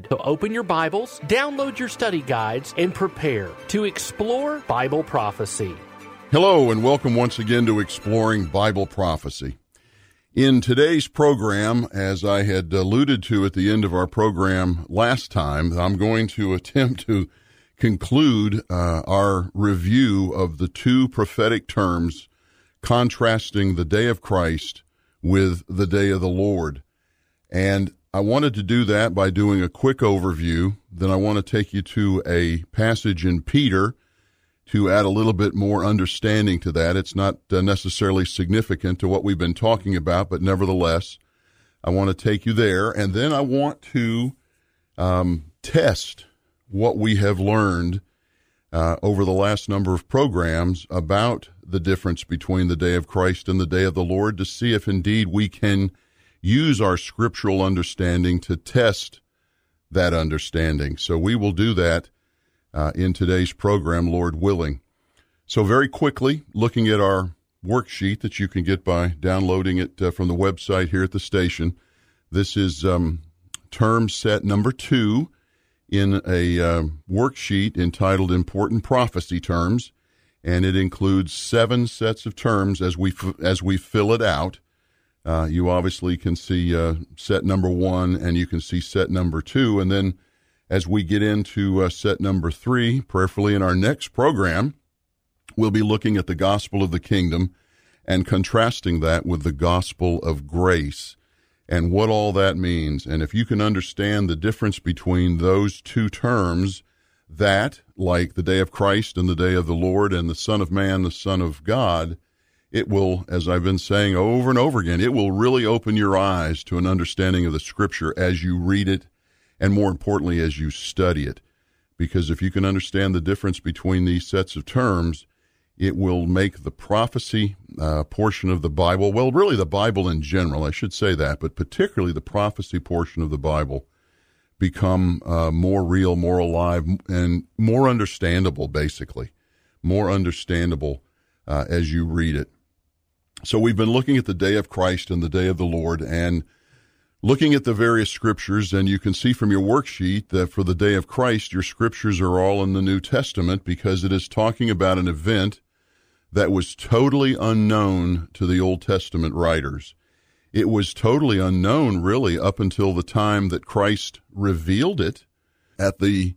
guide. So open your Bibles, download your study guides, and prepare to explore Bible prophecy. Hello, and welcome once again to Exploring Bible Prophecy. In today's program, as I had alluded to at the end of our program last time, I'm going to attempt to conclude uh, our review of the two prophetic terms contrasting the day of Christ with the day of the Lord. And I wanted to do that by doing a quick overview. Then I want to take you to a passage in Peter to add a little bit more understanding to that. It's not uh, necessarily significant to what we've been talking about, but nevertheless, I want to take you there. And then I want to um, test what we have learned uh, over the last number of programs about the difference between the day of Christ and the day of the Lord to see if indeed we can use our scriptural understanding to test that understanding. So we will do that uh, in today's program, Lord willing. So, very quickly, looking at our worksheet that you can get by downloading it uh, from the website here at the station. This is um, term set number two in a uh, worksheet entitled Important Prophecy Terms, and it includes seven sets of terms as we f- as we fill it out. Uh, you obviously can see uh, set number one and you can see set number two. And then as we get into uh, set number three, prayerfully in our next program, we'll be looking at the gospel of the kingdom and contrasting that with the gospel of grace and what all that means. And if you can understand the difference between those two terms, that, like the day of Christ and the day of the Lord and the Son of Man, the Son of God, it will, as I've been saying over and over again, it will really open your eyes to an understanding of the scripture as you read it and more importantly, as you study it. Because if you can understand the difference between these sets of terms, it will make the prophecy uh, portion of the Bible, well, really the Bible in general, I should say that, but particularly the prophecy portion of the Bible, become uh, more real, more alive, and more understandable, basically. More understandable uh, as you read it. So we've been looking at the day of Christ and the day of the Lord and looking at the various scriptures. And you can see from your worksheet that for the day of Christ, your scriptures are all in the New Testament because it is talking about an event that was totally unknown to the Old Testament writers. It was totally unknown, really, up until the time that Christ revealed it at the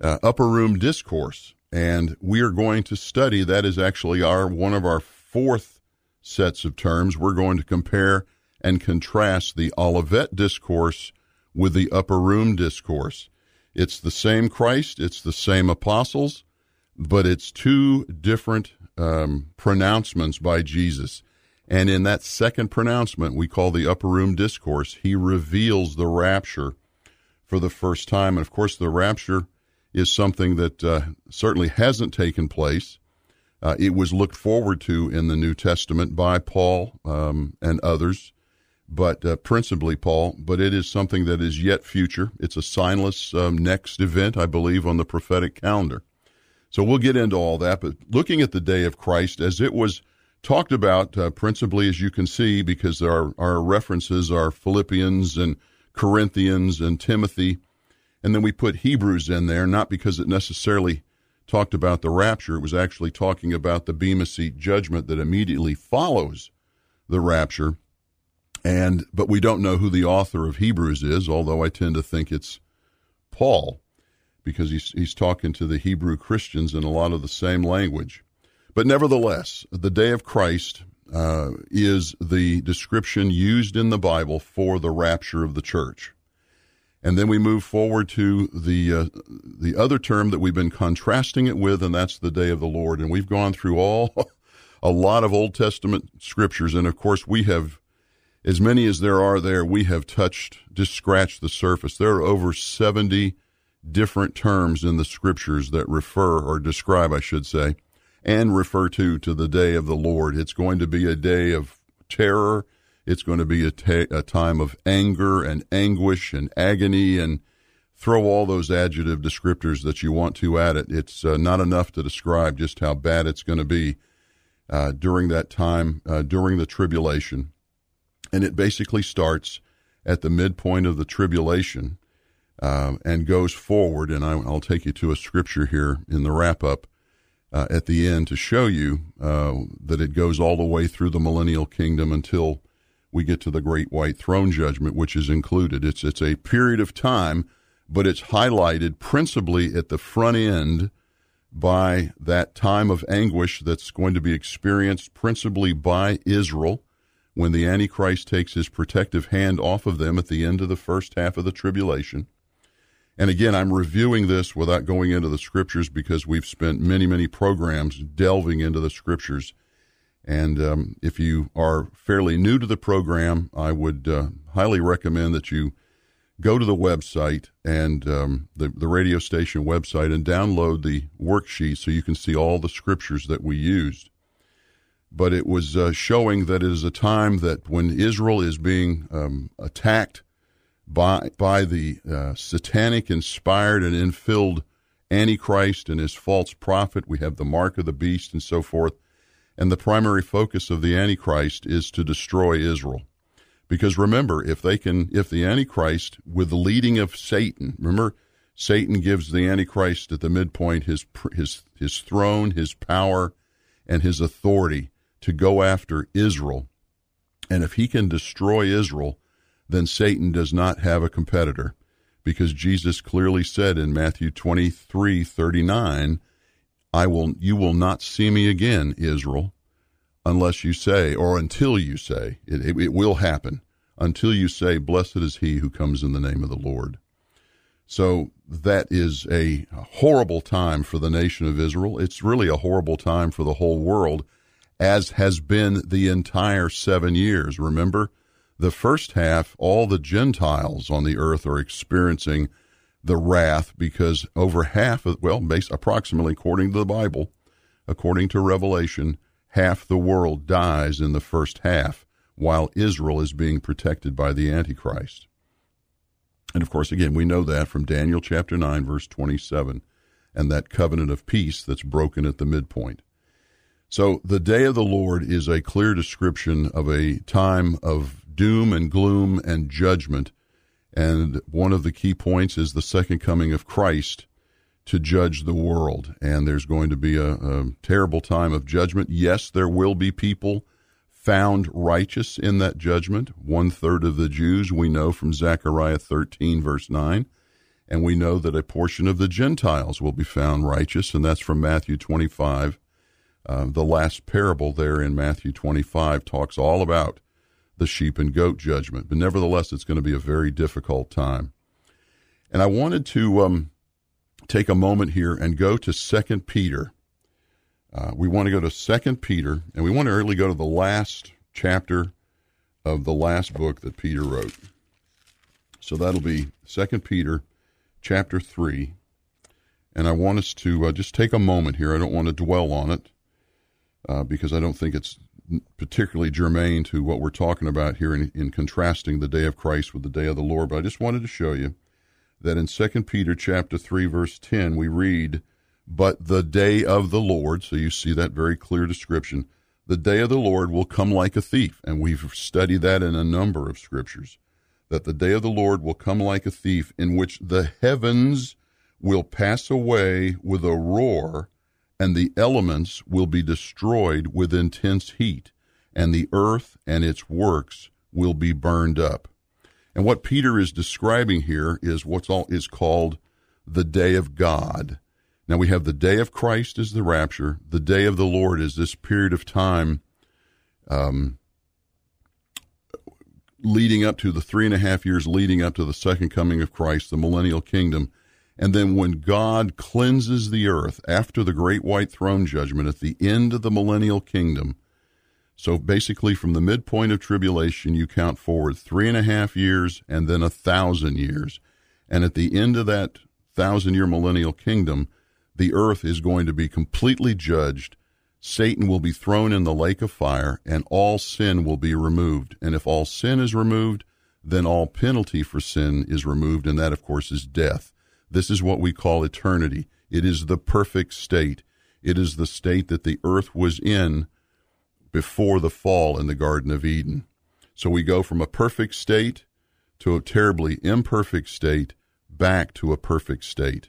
uh, upper room discourse. And we are going to study that is actually our one of our fourth sets of terms, we're going to compare and contrast the Olivet discourse with the upper room discourse. It's the same Christ, it's the same apostles, but it's two different um, pronouncements by Jesus. And in that second pronouncement, we call the upper room discourse, he reveals the rapture for the first time. And of course, the rapture is something that uh, certainly hasn't taken place. Uh, it was looked forward to in the New Testament by Paul um, and others, but uh, principally Paul. But it is something that is yet future. It's a signless um, next event, I believe, on the prophetic calendar. So we'll get into all that. But looking at the day of Christ as it was talked about, uh, principally as you can see, because our our references are Philippians and Corinthians and Timothy, and then we put Hebrews in there, not because it necessarily talked about the rapture, it was actually talking about the Bema Seat judgment that immediately follows the rapture. And but we don't know who the author of Hebrews is, although I tend to think it's Paul, because he's he's talking to the Hebrew Christians in a lot of the same language. But nevertheless, the day of Christ uh, is the description used in the Bible for the rapture of the church. And then we move forward to the uh, the other term that we've been contrasting it with, and that's the day of the Lord. And we've gone through all a lot of Old Testament scriptures, and of course we have as many as there are there, we have touched, just scratched the surface. There are over 70 different terms in the scriptures that refer or describe, I should say, and refer to to the day of the Lord. It's going to be a day of terror. It's going to be a, ta- a time of anger and anguish and agony and throw all those adjective descriptors that you want to at it. It's uh, not enough to describe just how bad it's going to be uh, during that time, uh, during the tribulation. And it basically starts at the midpoint of the tribulation uh, and goes forward. And I, will take you to a scripture here in the wrap up uh, at the end to show you uh, that it goes all the way through the millennial kingdom until we get to the great white throne judgment, which is included. It's it's a period of time, but it's highlighted principally at the front end by that time of anguish that's going to be experienced principally by Israel when the Antichrist takes his protective hand off of them at the end of the first half of the tribulation. And again, I'm reviewing this without going into the scriptures because we've spent many, many programs delving into the scriptures. And um, if you are fairly new to the program, I would uh, highly recommend that you go to the website and um, the, the radio station website and download the worksheet so you can see all the scriptures that we used. But it was uh, showing that it is a time that when Israel is being um, attacked by by the uh, satanic inspired and infilled antichrist and his false prophet we have the mark of the beast and so forth and the primary focus of the antichrist is to destroy israel. Because remember if they can if the antichrist with the leading of satan remember satan gives the antichrist at the midpoint his his his throne his power and his authority to go after israel. And if he can destroy israel then Satan does not have a competitor. Because Jesus clearly said in Matthew 23 39, I will, you will not see me again, Israel, unless you say, or until you say, it, it, it will happen, until you say, Blessed is he who comes in the name of the Lord. So that is a horrible time for the nation of Israel. It's really a horrible time for the whole world, as has been the entire seven years. Remember, the first half, all the Gentiles on the earth are experiencing the wrath because over half of, well, based approximately according to the Bible, according to Revelation, half the world dies in the first half while Israel is being protected by the Antichrist. And of course, again, we know that from Daniel chapter 9, verse 27, and that covenant of peace that's broken at the midpoint. So the day of the Lord is a clear description of a time of doom and gloom and judgment. And one of the key points is the second coming of Christ to judge the world. And there's going to be a, a terrible time of judgment. Yes, there will be people found righteous in that judgment. One third of the Jews we know from Zechariah 13, verse 9. And we know that a portion of the Gentiles will be found righteous, and that's from Matthew 25. Uh, the last parable there in Matthew 25 talks all about the sheep and goat judgment. But nevertheless, it's going to be a very difficult time. And I wanted to um, take a moment here and go to Second Peter. Uh, we want to go to Second Peter, and we want to really go to the last chapter of the last book that Peter wrote. So that'll be Second Peter, chapter three. And I want us to uh, just take a moment here. I don't want to dwell on it uh, because I don't think it's particularly germane to what we're talking about here in, in contrasting the day of Christ with the day of the Lord. But I just wanted to show you that in 2 Peter chapter 3 verse 10 we read but the day of the Lord so you see that very clear description the day of the Lord will come like a thief and we've studied that in a number of scriptures that the day of the Lord will come like a thief in which the heavens will pass away with a roar and the elements will be destroyed with intense heat, and the earth and its works will be burned up. And what Peter is describing here is what's all is called the day of God. Now we have the day of Christ as the rapture. The day of the Lord is this period of time um, leading up to the three and a half years leading up to the second coming of Christ, the millennial kingdom. And then when God cleanses the earth after the great white throne judgment at the end of the millennial kingdom, So basically, from the midpoint of tribulation, you count forward three and a half years and then a thousand years. And at the end of that thousand year millennial kingdom, the earth is going to be completely judged. Satan will be thrown in the lake of fire, and all sin will be removed. And if all sin is removed, then all penalty for sin is removed, and that, of course, is death. This is what we call eternity. It is the perfect state. It is the state that the earth was in before the fall in the Garden of Eden. So we go from a perfect state to a terribly imperfect state back to a perfect state.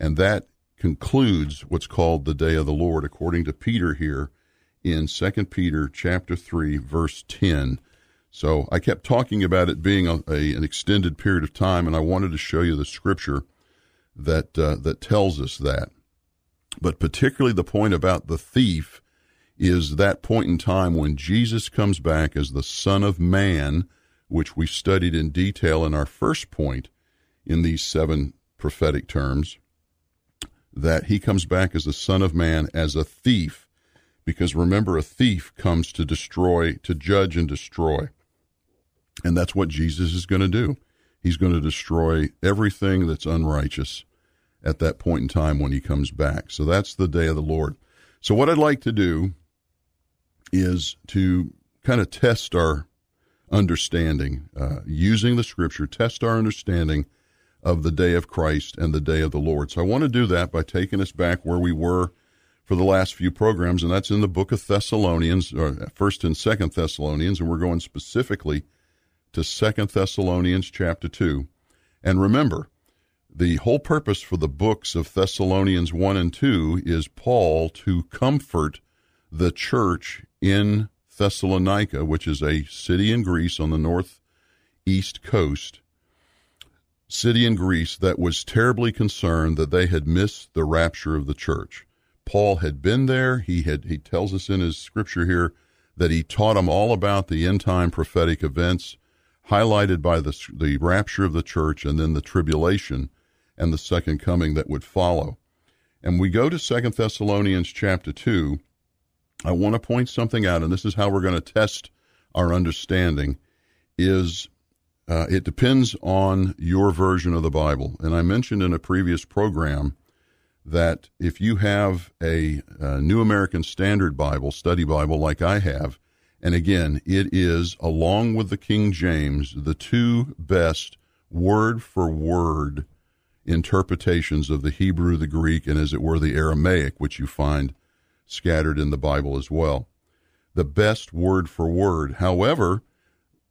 And that concludes what's called the day of the Lord, according to Peter here in 2 Peter chapter 3, verse 10. So I kept talking about it being a, a, an extended period of time, and I wanted to show you the scripture that uh, that tells us that. But particularly the point about the thief is that point in time when Jesus comes back as the Son of Man, which we studied in detail in our first point in these seven prophetic terms that he comes back as the Son of Man as a thief, because remember, a thief comes to destroy, to judge and destroy. And that's what Jesus is going to do. He's going to destroy everything that's unrighteous at that point in time when he comes back. So that's the day of the Lord. So, what I'd like to do is to kind of test our understanding, uh, using the scripture, test our understanding of the day of Christ and the day of the Lord. So I want to do that by taking us back where we were for the last few programs, and that's in the book of Thessalonians, or First and Second Thessalonians, and we're going specifically to Second Thessalonians chapter two. And remember, the whole purpose for the books of Thessalonians one and two is Paul to comfort the church in Thessalonica, which is a city in Greece on the northeast coast, city in Greece that was terribly concerned that they had missed the rapture of the church. Paul had been there. He had he tells us in his scripture here that he taught them all about the end time prophetic events highlighted by the the rapture of the church and then the tribulation and the second coming that would follow. And we go to Second Thessalonians chapter 2. I want to point something out and this is how we're going to test our understanding is uh, it depends on your version of the Bible. And I mentioned in a previous program that if you have a, a, New American Standard Bible, study Bible, like I have, and again, it is, along with the King James, the two best word for word interpretations of the Hebrew, the Greek, and as it were, the Aramaic, which you find scattered in the Bible as well. The best word for word. However,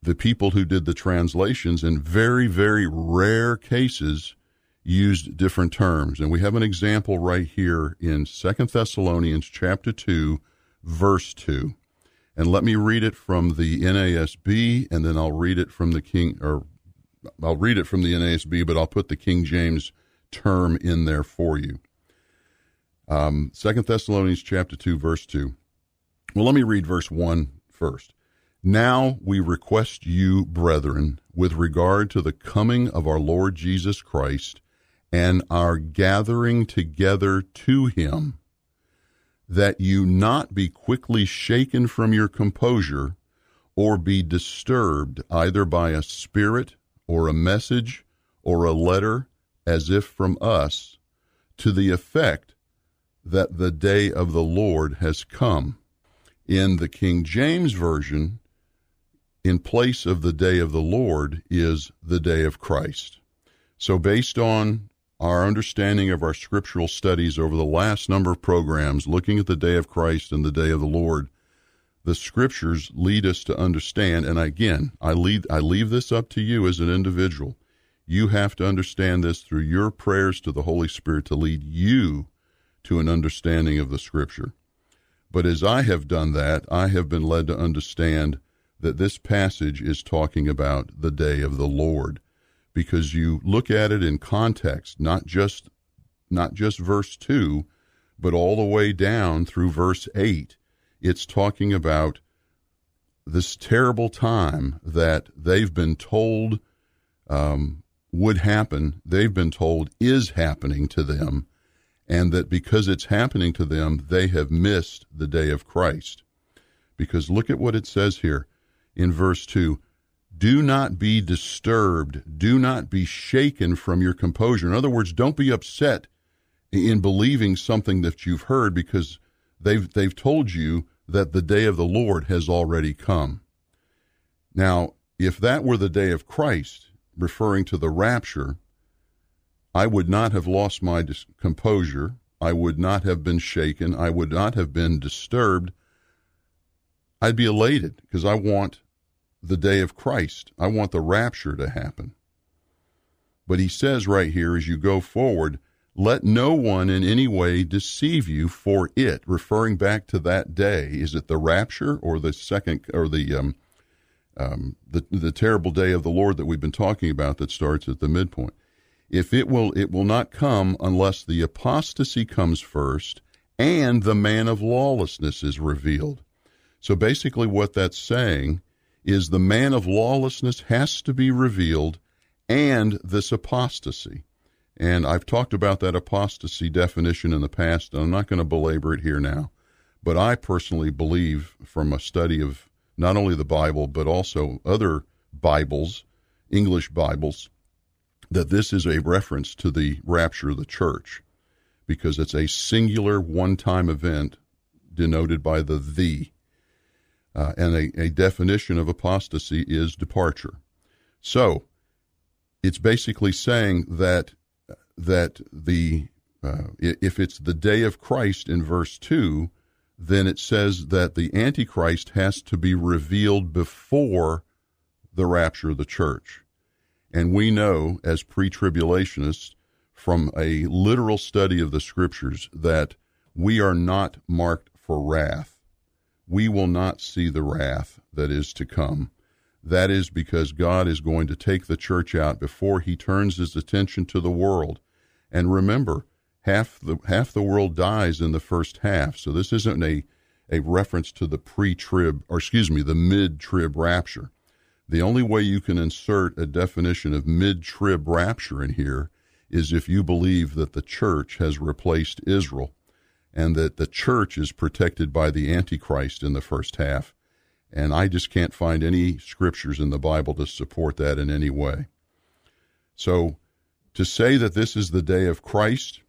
the people who did the translations in very, very rare cases used different terms. And we have an example right here in Second Thessalonians chapter 2, verse 2. And let me read it from the NASB, and then I'll read it from the King, or I'll read it from the NASB, but I'll put the King James term in there for you. Um, Second Thessalonians chapter 2, verse 2. Well, let me read verse 1 first. Now we request you, brethren, with regard to the coming of our Lord Jesus Christ and our gathering together to him, that you not be quickly shaken from your composure or be disturbed either by a spirit or a message or a letter as if from us, to the effect that the day of the Lord has come. In the King James Version, in place of the day of the Lord is the day of Christ. So, based on our understanding of our scriptural studies over the last number of programs, looking at the day of Christ and the day of the Lord, the scriptures lead us to understand. And again, I lead, I leave this up to you as an individual. You have to understand this through your prayers to the Holy Spirit to lead you to an understanding of the scripture. But as I have done that, I have been led to understand that this passage is talking about the day of the Lord because you look at it in context, not just not just verse 2, but all the way down through verse 8. It's talking about this terrible time that they've been told um, would happen, they've been told is happening to them, and that because it's happening to them, they have missed the day of Christ Because look at what it says here in verse 2 Do not be disturbed, do not be shaken from your composure. In other words, don't be upset in believing something that you've heard because they've, they've told you that the day of the Lord has already come. Now, if that were the day of Christ, referring to the rapture, I would not have lost my dis- composure. I would not have been shaken. I would not have been disturbed. I'd be elated because I want the day of Christ. I want the rapture to happen. But he says right here, as you go forward, let no one in any way deceive you for it, referring back to that day. Is it the rapture or the second or the um, um, the the terrible day of the Lord that we've been talking about that starts at the midpoint? If it will, it will not come unless the apostasy comes first and the man of lawlessness is revealed. So basically, what that's saying is the man of lawlessness has to be revealed and this apostasy. And I've talked about that apostasy definition in the past, and I'm not going to belabor it here now. But I personally believe from a study of not only the Bible, but also other Bibles, English Bibles, that this is a reference to the rapture of the church because it's a singular one time event denoted by the the. Uh, and a, a definition of apostasy is departure. So it's basically saying that that the uh, if it's the day of Christ in verse two, then it says that the Antichrist has to be revealed before the rapture of the church. And we know as pre tribulationists from a literal study of the scriptures that we are not marked for wrath. We will not see the wrath that is to come. That is because God is going to take the church out before he turns his attention to the world. And remember, half the half the world dies in the first half. So this isn't a a reference to the pre-trib or excuse me, the mid-trib rapture. The only way you can insert a definition of mid trib rapture in here is if you believe that the church has replaced Israel and that the church is protected by the Antichrist in the first half. And I just can't find any scriptures in the Bible to support that in any way. So to say that this is the day of Christ,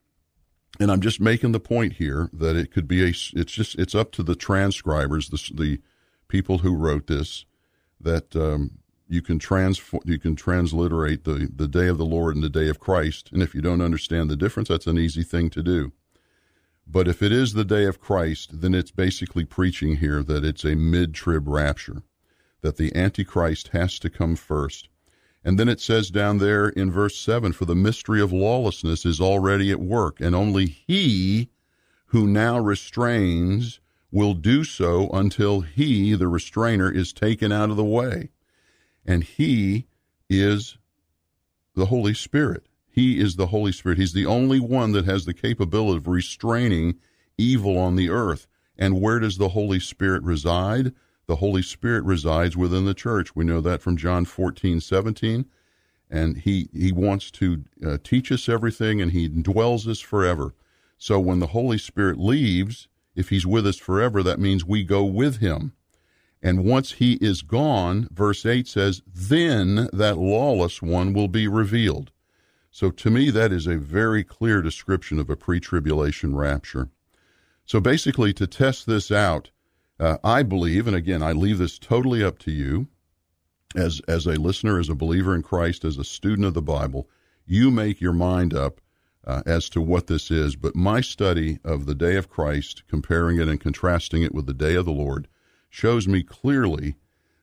and I'm just making the point here that it could be a, it's just, it's up to the transcribers, the, the people who wrote this, that um, you can trans you can transliterate the the day of the Lord and the day of Christ. And if you don't understand the difference, that's an easy thing to do. But if it is the day of Christ, then it's basically preaching here that it's a mid-trib rapture, that the Antichrist has to come first. And then it says down there in verse 7 For the mystery of lawlessness is already at work, and only he who now restrains will do so until he, the restrainer, is taken out of the way. And he is the Holy Spirit. He is the Holy Spirit. He's the only one that has the capability of restraining evil on the earth. And where does the Holy Spirit reside? The Holy Spirit resides within the church. We know that from John 14, 17. And he, he wants to uh, teach us everything and he dwells us forever. So when the Holy Spirit leaves, if he's with us forever, that means we go with him. And once he is gone, verse 8 says, then that lawless one will be revealed. So to me, that is a very clear description of a pre tribulation rapture. So basically, to test this out, uh, I believe, and again, I leave this totally up to you, as, as a listener, as a believer in Christ, as a student of the Bible, you make your mind up uh, as to what this is, but my study of the day of Christ, comparing it and contrasting it with the day of the Lord, shows me clearly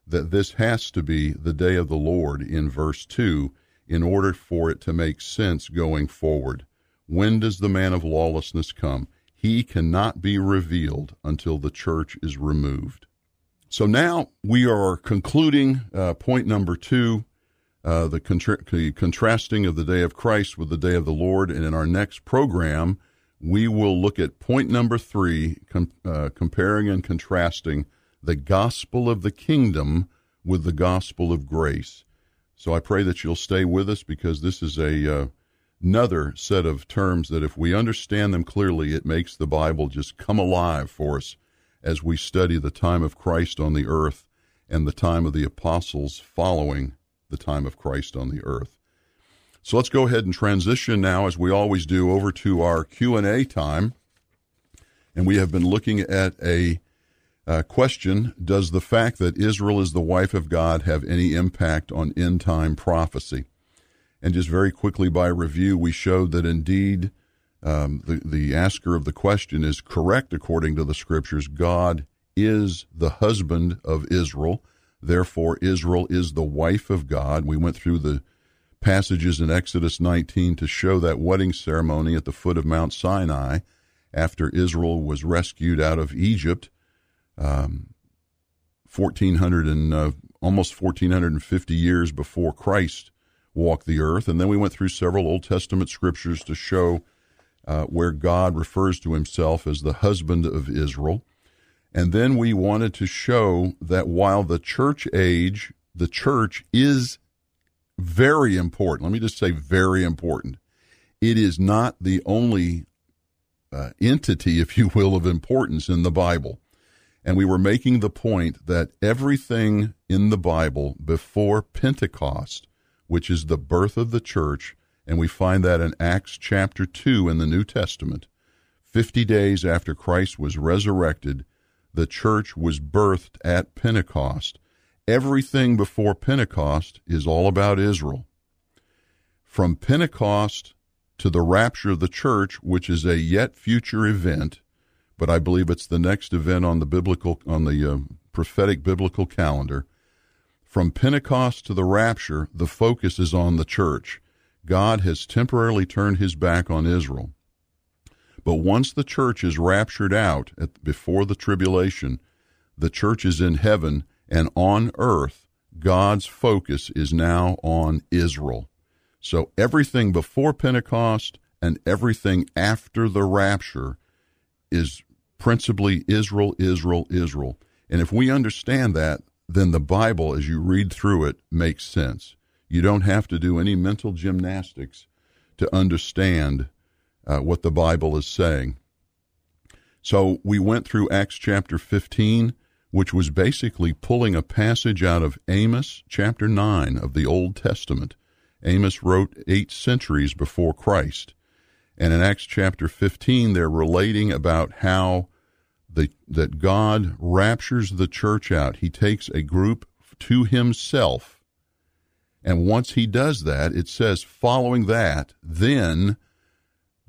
that this has to be the day of the Lord in verse 2 in order for it to make sense going forward. When does the man of lawlessness come? He cannot be revealed until the church is removed. So now we are concluding uh, point number two uh, the, contra- the contrasting of the day of Christ with the day of the Lord. And in our next program, we will look at point number three, com- uh, comparing and contrasting the gospel of the kingdom with the gospel of grace. So I pray that you'll stay with us because this is a uh, another set of terms that if we understand them clearly, it makes the Bible just come alive for us as we study the time of Christ on the earth and the time of the apostles following the time of Christ on the earth. So let's go ahead and transition now as we always do over to our Q&A time. And we have been looking at a uh, question Does the fact that Israel is the wife of God have any impact on end time prophecy? And just very quickly by review, we showed that indeed um, the, the asker of the question is correct according to the scriptures. God is the husband of Israel. Therefore, Israel is the wife of God. We went through the passages in Exodus 19 to show that wedding ceremony at the foot of Mount Sinai after Israel was rescued out of Egypt um, 1400 and uh, almost 1450 years before Christ walked the earth. And then we went through several Old Testament scriptures to show uh, where God refers to himself as the husband of Israel. And then we wanted to show that while the church age, the church is very important. Let me just say very important. It is not the only uh, entity, if you will, of importance in the Bible. And we were making the point that everything in the Bible before Pentecost, which is the birth of the church, and we find that in Acts chapter 2 in the New Testament, 50 days after Christ was resurrected, the church was birthed at Pentecost. Everything before Pentecost is all about Israel. From Pentecost to the rapture of the church, which is a yet future event, but I believe it's the next event on the biblical on the uh, prophetic biblical calendar. From Pentecost to the rapture, the focus is on the church. God has temporarily turned his back on Israel. But once the church is raptured out at, before the tribulation, the church is in heaven and on earth, God's focus is now on Israel. So everything before Pentecost and everything after the rapture is principally Israel, Israel, Israel. And if we understand that, then the Bible, as you read through it, makes sense. You don't have to do any mental gymnastics to understand uh, what the Bible is saying. So we went through Acts chapter 15, which was basically pulling a passage out of Amos chapter 9 of the Old Testament. Amos wrote eight centuries before Christ. And in Acts chapter 15, they're relating about how the, that God raptures the church out. He takes a group to himself. And once he does that, it says, following that, then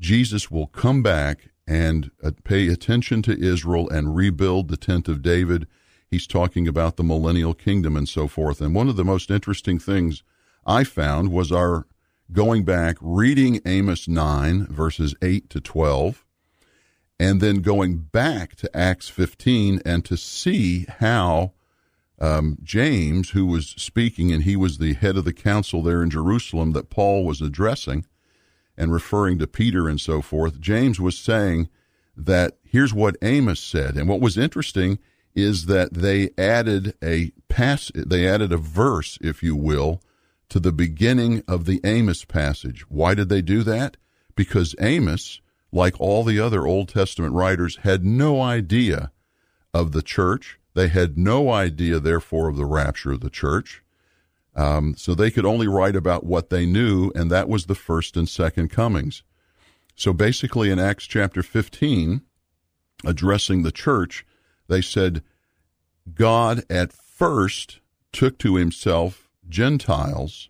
Jesus will come back and uh, pay attention to Israel and rebuild the tent of David. He's talking about the millennial kingdom and so forth. And one of the most interesting things I found was our going back, reading Amos 9, verses 8 to 12, and then going back to Acts 15 and to see how um, James, who was speaking, and he was the head of the council there in Jerusalem that Paul was addressing and referring to Peter and so forth, James was saying that here's what Amos said. And what was interesting is that they added a pass, they added a verse, if you will, to the beginning of the Amos passage. Why did they do that? Because Amos, like all the other Old Testament writers, had no idea of the church. They had no idea, therefore, of the rapture of the church. Um, so they could only write about what they knew, and that was the first and second comings. So basically, in Acts chapter 15, addressing the church, they said, God at first took to himself Gentiles.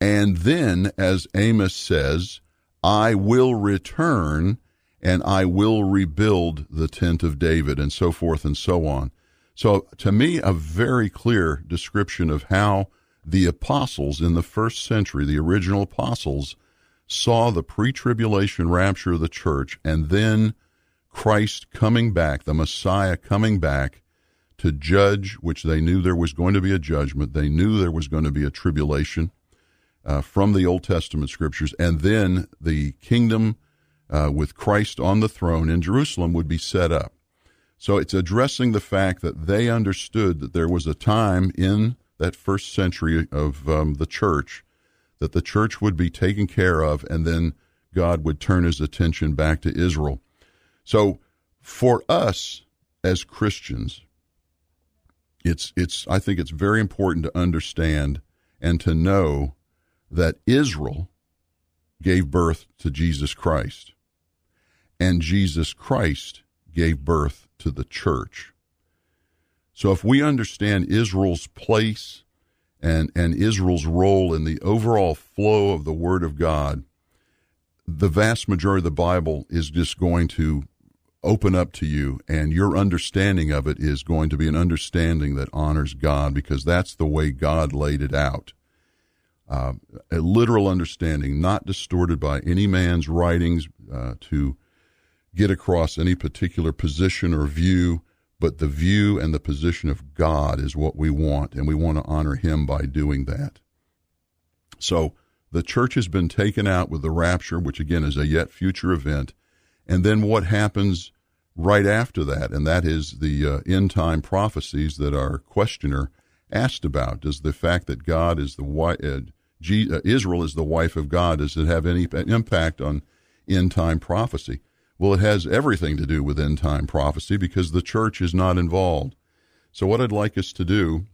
And then, as Amos says, I will return and I will rebuild the tent of David, and so forth and so on. So, to me, a very clear description of how the apostles in the first century, the original apostles, saw the pre tribulation rapture of the church and then Christ coming back, the Messiah coming back to judge, which they knew there was going to be a judgment. They knew there was going to be a tribulation uh, from the Old Testament scriptures. And then the kingdom uh, with Christ on the throne in Jerusalem would be set up. So it's addressing the fact that they understood that there was a time in that first century of um, the church that the church would be taken care of, and then God would turn his attention back to Israel. So for us, as Christians, it's it's I think it's very important to understand and to know that Israel gave birth to Jesus Christ and Jesus Christ gave birth to the church. So if we understand Israel's place and, and Israel's role in the overall flow of the Word of God, the vast majority of the Bible is just going to open up to you, and your understanding of it is going to be an understanding that honors God because that's the way God laid it out. Uh, a literal understanding, not distorted by any man's writings uh, to get across any particular position or view, but the view and the position of God is what we want, and we want to honor Him by doing that. So the church has been taken out with the rapture, which again is a yet future event. And then what happens right after that? And that is the uh, end time prophecies that our questioner asked about. Does the fact that God is the wife, uh, uh, Israel is the wife of God, does it have any impact on end time prophecy? Well, it has everything to do with end time prophecy because the church is not involved. So, what I'd like us to do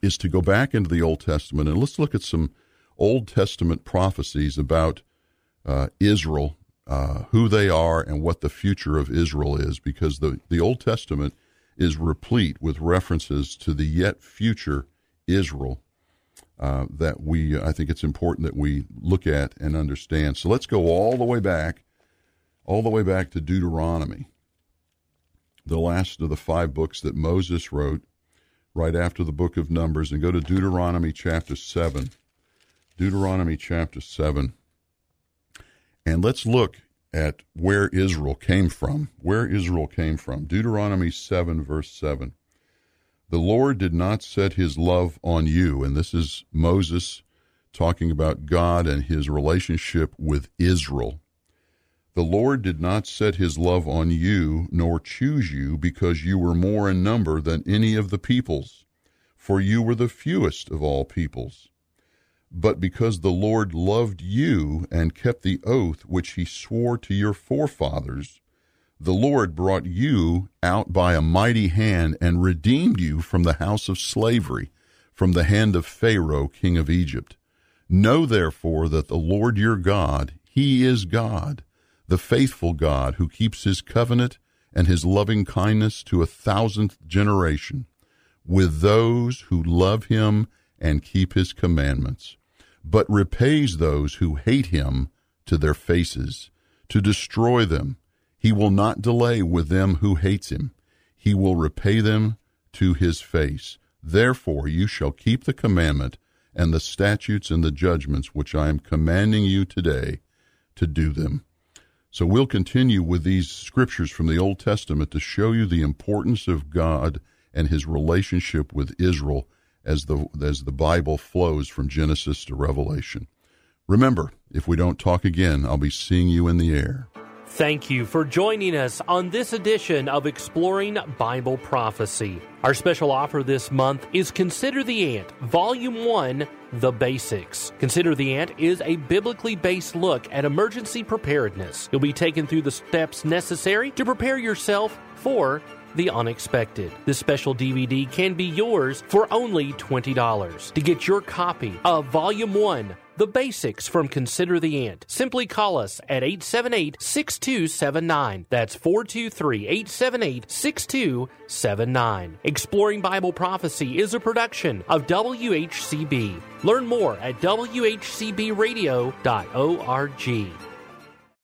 is to go back into the Old Testament and let's look at some Old Testament prophecies about uh, Israel, uh, who they are, and what the future of Israel is, because the, the Old Testament is replete with references to the yet future Israel uh, that we, I think it's important that we look at and understand. So let's go all the way back all the way back to Deuteronomy, the last of the five books that Moses wrote right after the book of Numbers, and go to Deuteronomy chapter 7. Deuteronomy chapter 7. And let's look at where Israel came from. Where Israel came from. Deuteronomy 7, verse 7. The Lord did not set his love on you. And this is Moses talking about God and his relationship with Israel. The Lord did not set his love on you, nor choose you, because you were more in number than any of the peoples, for you were the fewest of all peoples. But because the Lord loved you and kept the oath which he swore to your forefathers, the Lord brought you out by a mighty hand and redeemed you from the house of slavery, from the hand of Pharaoh, king of Egypt. Know therefore that the Lord your God, he is God the faithful God who keeps his covenant and his loving kindness to a thousandth generation with those who love him and keep his commandments, but repays those who hate him to their faces, to destroy them. He will not delay with them who hates him. He will repay them to his face. Therefore you shall keep the commandment and the statutes and the judgments which I am commanding you today to do them. So we'll continue with these scriptures from the Old Testament to show you the importance of God and his relationship with Israel as the as the Bible flows from Genesis to Revelation. Remember, if we don't talk again, I'll be seeing you in the air. Thank you for joining us on this edition of Exploring Bible Prophecy. Our special offer this month is Consider the Ant, Volume 1 The Basics. Consider the Ant is a biblically based look at emergency preparedness. You'll be taken through the steps necessary to prepare yourself for the unexpected. This special DVD can be yours for only $20. To get your copy of Volume 1, The Basics from Consider the Ant, simply call us at 878 6279. That's 423 878 6279. Exploring Bible Prophecy is a production of WHCB. Learn more at WHCBradio.org.